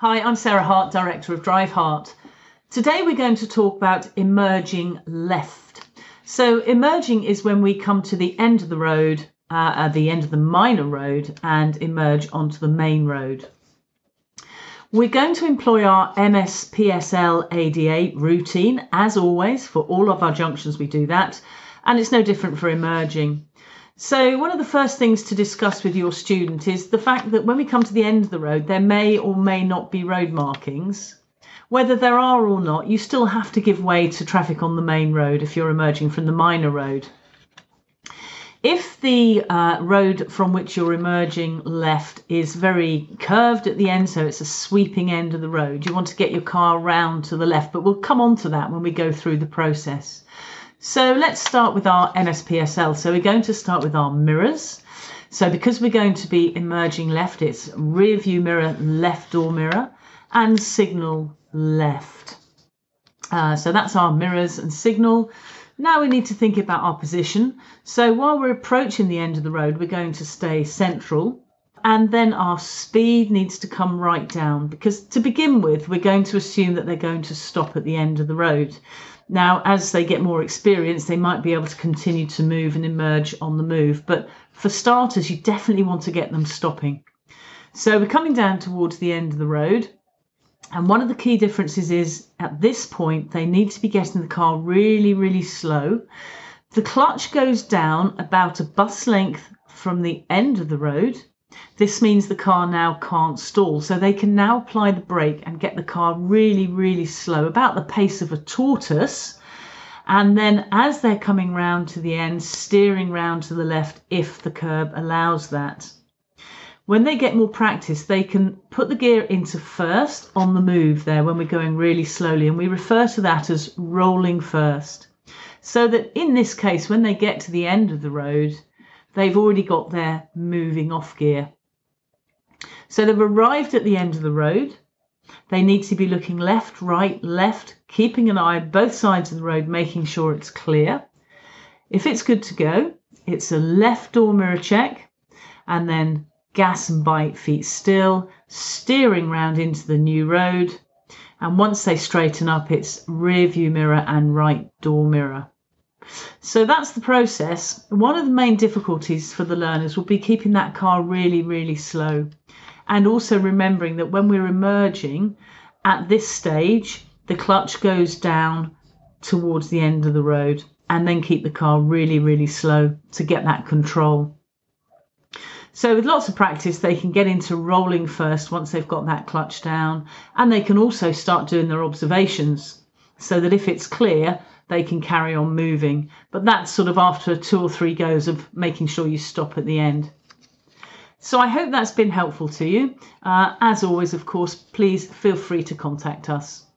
Hi, I'm Sarah Hart, Director of Drive Hart. Today we're going to talk about emerging left. So, emerging is when we come to the end of the road, uh, at the end of the minor road, and emerge onto the main road. We're going to employ our MSPSL ADA routine, as always, for all of our junctions, we do that, and it's no different for emerging. So, one of the first things to discuss with your student is the fact that when we come to the end of the road, there may or may not be road markings. Whether there are or not, you still have to give way to traffic on the main road if you're emerging from the minor road. If the uh, road from which you're emerging left is very curved at the end, so it's a sweeping end of the road, you want to get your car round to the left, but we'll come on to that when we go through the process. So let's start with our MSPSL. So we're going to start with our mirrors. So because we're going to be emerging left, it's rear view mirror, left door mirror, and signal left. Uh, so that's our mirrors and signal. Now we need to think about our position. So while we're approaching the end of the road, we're going to stay central. And then our speed needs to come right down because to begin with, we're going to assume that they're going to stop at the end of the road. Now, as they get more experience, they might be able to continue to move and emerge on the move. But for starters, you definitely want to get them stopping. So we're coming down towards the end of the road. And one of the key differences is at this point, they need to be getting the car really, really slow. The clutch goes down about a bus length from the end of the road this means the car now can't stall. So they can now apply the brake and get the car really, really slow, about the pace of a tortoise. And then as they're coming round to the end, steering round to the left if the curb allows that. When they get more practice, they can put the gear into first on the move there when we're going really slowly. And we refer to that as rolling first. So that in this case, when they get to the end of the road, they've already got their moving off gear. So they've arrived at the end of the road. They need to be looking left, right, left, keeping an eye both sides of the road, making sure it's clear. If it's good to go, it's a left door mirror check and then gas and bike feet still, steering round into the new road. And once they straighten up, it's rear view mirror and right door mirror. So that's the process. One of the main difficulties for the learners will be keeping that car really, really slow. And also remembering that when we're emerging at this stage, the clutch goes down towards the end of the road and then keep the car really, really slow to get that control. So, with lots of practice, they can get into rolling first once they've got that clutch down, and they can also start doing their observations so that if it's clear, they can carry on moving. But that's sort of after two or three goes of making sure you stop at the end. So I hope that's been helpful to you. Uh, as always, of course, please feel free to contact us.